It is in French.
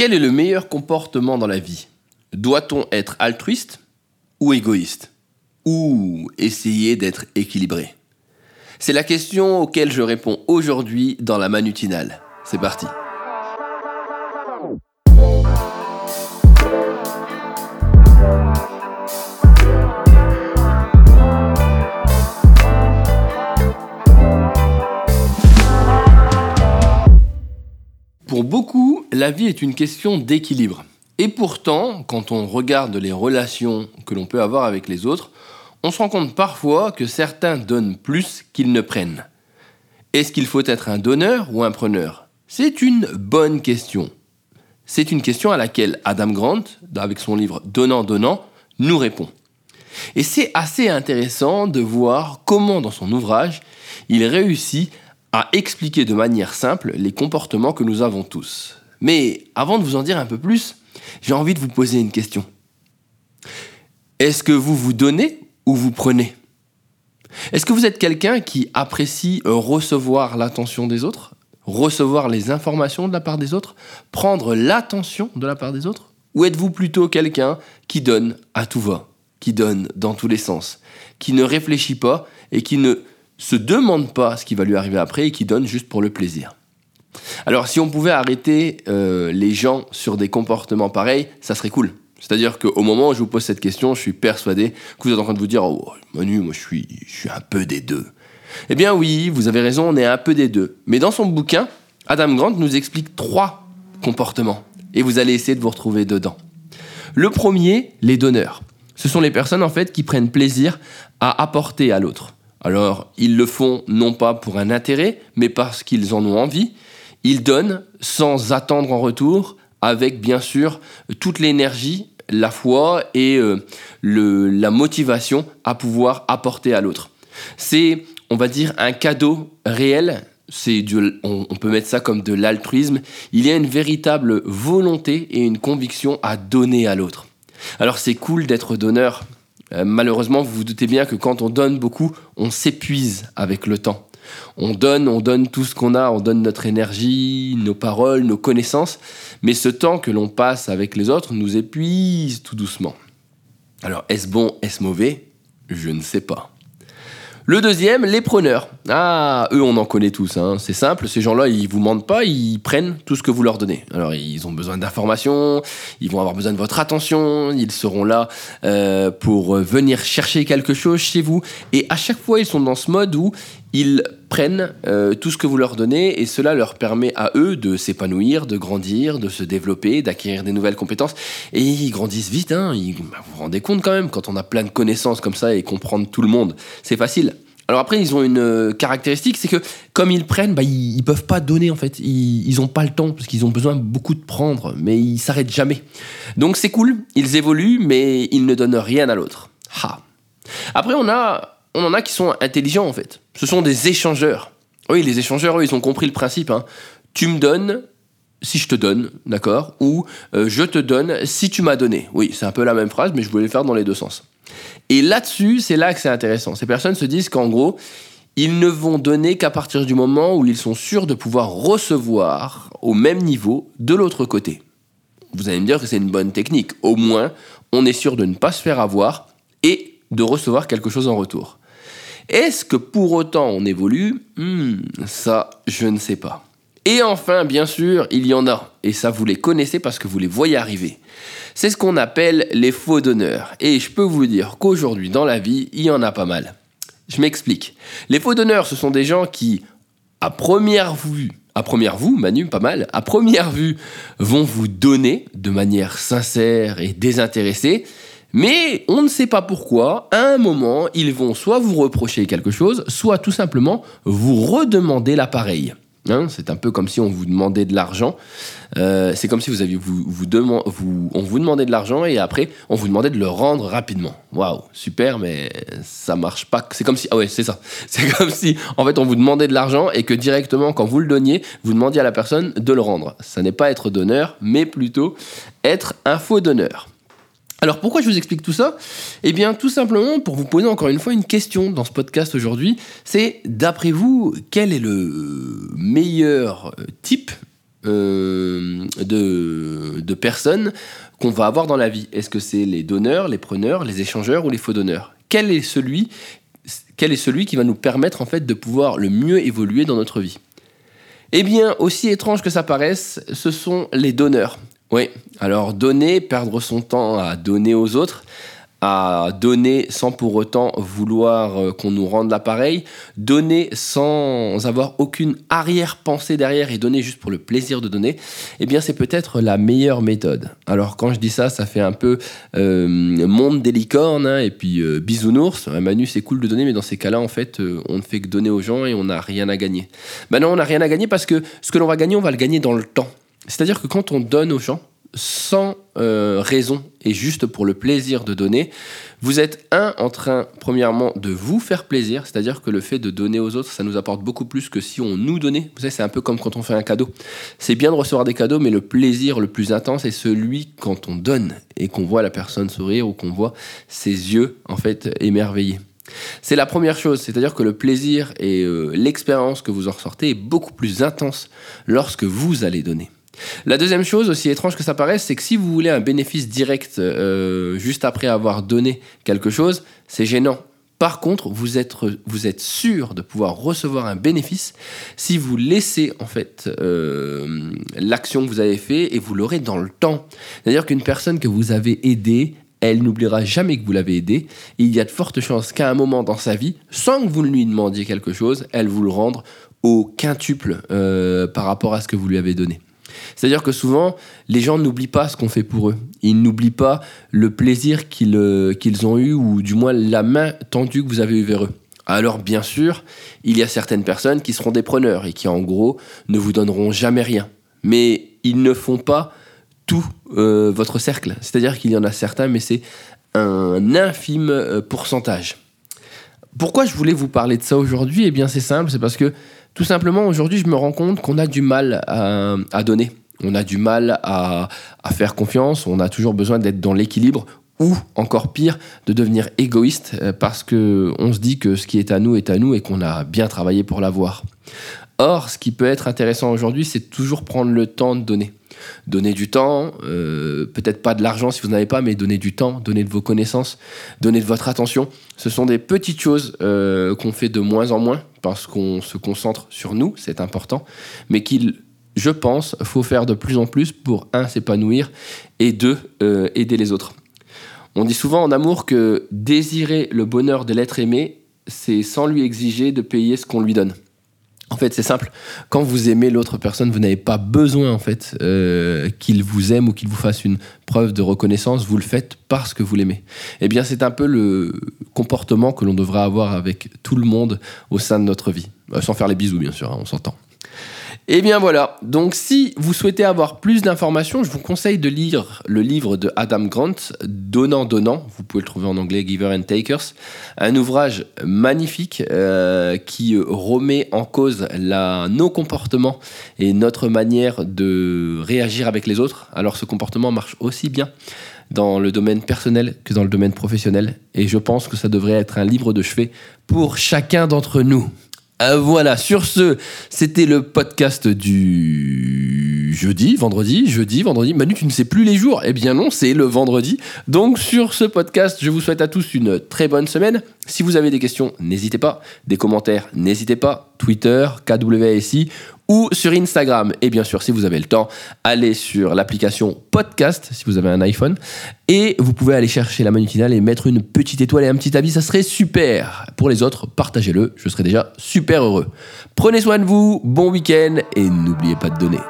Quel est le meilleur comportement dans la vie? Doit-on être altruiste ou égoïste? Ou essayer d'être équilibré? C'est la question auquel je réponds aujourd'hui dans la manutinale. C'est parti. La vie est une question d'équilibre. Et pourtant, quand on regarde les relations que l'on peut avoir avec les autres, on se rend compte parfois que certains donnent plus qu'ils ne prennent. Est-ce qu'il faut être un donneur ou un preneur? C'est une bonne question. C'est une question à laquelle Adam Grant, avec son livre Donnant, Donnant, nous répond. Et c'est assez intéressant de voir comment dans son ouvrage, il réussit à expliquer de manière simple les comportements que nous avons tous. Mais avant de vous en dire un peu plus, j'ai envie de vous poser une question. Est-ce que vous vous donnez ou vous prenez? Est-ce que vous êtes quelqu'un qui apprécie recevoir l'attention des autres Recevoir les informations de la part des autres Prendre l'attention de la part des autres? Ou êtes-vous plutôt quelqu'un qui donne à tout va Qui donne dans tous les sens Qui ne réfléchit pas et qui ne se demande pas ce qui va lui arriver après et qui donne juste pour le plaisir? Alors si on pouvait arrêter euh, les gens sur des comportements pareils, ça serait cool. C'est-à-dire qu'au moment où je vous pose cette question, je suis persuadé que vous êtes en train de vous dire Oh, Manu, moi je suis, je suis un peu des deux. Eh bien oui, vous avez raison, on est un peu des deux. Mais dans son bouquin, Adam Grant nous explique trois comportements. Et vous allez essayer de vous retrouver dedans. Le premier, les donneurs. Ce sont les personnes en fait qui prennent plaisir à apporter à l'autre. Alors, ils le font non pas pour un intérêt, mais parce qu'ils en ont envie. Ils donnent sans attendre en retour, avec bien sûr toute l'énergie, la foi et euh, la motivation à pouvoir apporter à l'autre. C'est, on va dire, un cadeau réel. C'est on, on peut mettre ça comme de l'altruisme. Il y a une véritable volonté et une conviction à donner à l'autre. Alors c'est cool d'être donneur, euh, malheureusement, vous vous doutez bien que quand on donne beaucoup, on s'épuise avec le temps. On donne, on donne tout ce qu'on a, on donne notre énergie, nos paroles, nos connaissances, mais ce temps que l'on passe avec les autres nous épuise tout doucement. Alors, est-ce bon, est-ce mauvais? Je ne sais pas. Le deuxième, les preneurs. Ah, eux, on en connaît tous. Hein. C'est simple, ces gens-là, ils vous mentent pas, ils prennent tout ce que vous leur donnez. Alors, ils ont besoin d'informations, ils vont avoir besoin de votre attention, ils seront là euh, pour venir chercher quelque chose chez vous. Et à chaque fois, ils sont dans ce mode où ils prennent euh, tout ce que vous leur donnez et cela leur permet à eux de s'épanouir, de grandir, de se développer, d'acquérir des nouvelles compétences. Et ils grandissent vite, hein. bah, vous vous rendez compte quand même, quand on a plein de connaissances comme ça et comprendre tout le monde, c'est facile. Alors après, ils ont une euh, caractéristique, c'est que comme ils prennent, bah, ils, ne peuvent pas donner en fait. Ils, n'ont pas le temps parce qu'ils ont besoin beaucoup de prendre, mais ils s'arrêtent jamais. Donc c'est cool, ils évoluent, mais ils ne donnent rien à l'autre. Après, on en a qui sont intelligents en fait. Ce sont des échangeurs. Oui, les échangeurs, ils ont compris le principe. Hein. Tu me donnes si je te donne, d'accord Ou euh, je te donne si tu m'as donné. Oui, c'est un peu la même phrase, mais je voulais le faire dans les deux sens. Et là-dessus, c'est là que c'est intéressant. Ces personnes se disent qu'en gros, ils ne vont donner qu'à partir du moment où ils sont sûrs de pouvoir recevoir au même niveau de l'autre côté. Vous allez me dire que c'est une bonne technique. Au moins, on est sûr de ne pas se faire avoir et de recevoir quelque chose en retour. Est-ce que pour autant on évolue? Hmm, Ça, je ne sais pas. Et enfin, bien sûr, il y en a, et ça vous les connaissez parce que vous les voyez arriver. C'est ce qu'on appelle les faux donneurs. Et je peux vous dire qu'aujourd'hui, dans la vie, il y en a pas mal. Je m'explique. Les faux donneurs, ce sont des gens qui, à première vue, à première vue, Manu, pas mal, à première vue, vont vous donner de manière sincère et désintéressée, mais on ne sait pas pourquoi, à un moment, ils vont soit vous reprocher quelque chose, soit tout simplement vous redemander l'appareil. Hein, c'est un peu comme si on vous demandait de l'argent. Euh, c'est comme si vous aviez on vous demandait de l'argent et après on vous demandait de le rendre rapidement. Waouh, super, mais ça marche pas. C'est comme si ah ouais c'est ça. C'est comme si en fait on vous demandait de l'argent et que directement quand vous le donniez, vous demandiez à la personne de le rendre. Ça n'est pas être donneur, mais plutôt être un faux donneur. Alors pourquoi je vous explique tout ça? Eh bien tout simplement pour vous poser encore une fois une question dans ce podcast aujourd'hui, c'est d'après vous quel est le meilleur type euh, de, de personnes qu'on va avoir dans la vie? Est-ce que c'est les donneurs, les preneurs, les échangeurs ou les faux donneurs? Quel est celui qui va nous permettre en fait de pouvoir le mieux évoluer dans notre vie? Eh bien, aussi étrange que ça paraisse, ce sont les donneurs. Oui, alors donner, perdre son temps à donner aux autres, à donner sans pour autant vouloir euh, qu'on nous rende l'appareil, donner sans avoir aucune arrière-pensée derrière et donner juste pour le plaisir de donner, eh bien c'est peut-être la meilleure méthode. Alors quand je dis ça, ça fait un peu euh, monde des licornes hein, et puis euh, bisounours. Manu, c'est cool de donner, mais dans ces cas-là, en fait, on ne fait que donner aux gens et on n'a rien à gagner. Ben non, on n'a rien à gagner parce que ce que l'on va gagner, on va le gagner dans le temps. C'est-à-dire que quand on donne aux gens, sans euh, raison et juste pour le plaisir de donner, vous êtes un en train, premièrement, de vous faire plaisir, c'est-à-dire que le fait de donner aux autres, ça nous apporte beaucoup plus que si on nous donnait. Vous savez, c'est un peu comme quand on fait un cadeau. C'est bien de recevoir des cadeaux, mais le plaisir le plus intense est celui quand on donne et qu'on voit la personne sourire ou qu'on voit ses yeux, en fait, émerveillés. C'est la première chose, c'est-à-dire que le plaisir et euh, l'expérience que vous en ressortez est beaucoup plus intense lorsque vous allez donner. La deuxième chose, aussi étrange que ça paraisse, c'est que si vous voulez un bénéfice direct euh, juste après avoir donné quelque chose, c'est gênant. Par contre, vous êtes, sûr de pouvoir recevoir un bénéfice si vous laissez en fait euh, l'action que vous avez fait et vous l'aurez dans le temps. C'est-à-dire qu'une personne que vous avez aidée, elle n'oubliera jamais que vous l'avez aidée. il y a de fortes chances qu'à un moment dans sa vie, sans que vous lui demandiez quelque chose, elle vous le rende au quintuple euh, par rapport à ce que vous lui avez donné. C'est-à-dire que souvent, les gens n'oublient pas ce qu'on fait pour eux. Ils n'oublient pas le plaisir euh, qu'ils ont eu, ou du moins la main tendue que vous avez eue vers eux. Alors bien sûr, il y a certaines personnes qui seront des preneurs et qui en gros ne vous donneront jamais rien. Mais ils ne font pas tout euh, votre cercle. C'est-à-dire qu'il y en a certains, mais c'est un infime euh, pourcentage. Pourquoi je voulais vous parler de ça aujourd'hui? Eh bien c'est simple, c'est parce que tout simplement, aujourd'hui, je me rends compte qu'on a du mal à, donner. On a du mal à, faire confiance. On a toujours besoin d'être dans l'équilibre ou encore pire, de devenir égoïste euh, parce que on se dit que ce qui est à nous est à nous et qu'on a bien travaillé pour l'avoir. Or, ce qui peut être intéressant aujourd'hui, c'est toujours prendre le temps de donner. Donner du temps, euh, peut-être pas de l'argent si vous n'avez pas, mais donner du temps, donner de vos connaissances, donner de votre attention. Ce sont des petites choses euh, qu'on fait de moins en moins parce qu'on se concentre sur nous, c'est important, mais qu'il, je pense, faut faire de plus en plus pour, un, s'épanouir et deux, euh, aider les autres. On dit souvent en amour que désirer le bonheur de l'être aimé, c'est sans lui exiger de payer ce qu'on lui donne. En fait, c'est simple. Quand vous aimez l'autre personne, vous n'avez pas besoin en fait euh, qu'il vous aime ou qu'il vous fasse une preuve de reconnaissance. Vous le faites parce que vous l'aimez. Eh bien, c'est un peu le comportement que l'on devrait avoir avec tout le monde au sein de notre vie, euh, sans faire les bisous bien sûr. Hein, on s'entend. Et eh bien voilà, donc si vous souhaitez avoir plus d'informations, je vous conseille de lire le livre de Adam Grant, Donnant Donnant, vous pouvez le trouver en anglais, Giver and Takers, un ouvrage magnifique euh, qui remet en cause nos comportements et notre manière de réagir avec les autres. Alors ce comportement marche aussi bien dans le domaine personnel que dans le domaine professionnel, et je pense que ça devrait être un livre de chevet pour chacun d'entre nous. Euh, voilà, sur ce, c'était le podcast jeudi, vendredi, jeudi, vendredi. Manu, tu ne sais plus les jours Eh bien non, c'est le vendredi. Donc sur ce podcast, je vous souhaite à tous une très bonne semaine. Si vous avez des questions, n'hésitez pas. Des commentaires, n'hésitez pas. Twitter, KWSI ou sur Instagram. Et bien sûr, si vous avez le temps, allez sur l'application Podcast, si vous avez un iPhone, et vous pouvez aller chercher la manutinale et mettre une petite étoile et un petit avis, ça serait super. Pour les autres, partagez-le, je serai déjà super heureux. Prenez soin de vous, bon week-end, et n'oubliez pas de donner.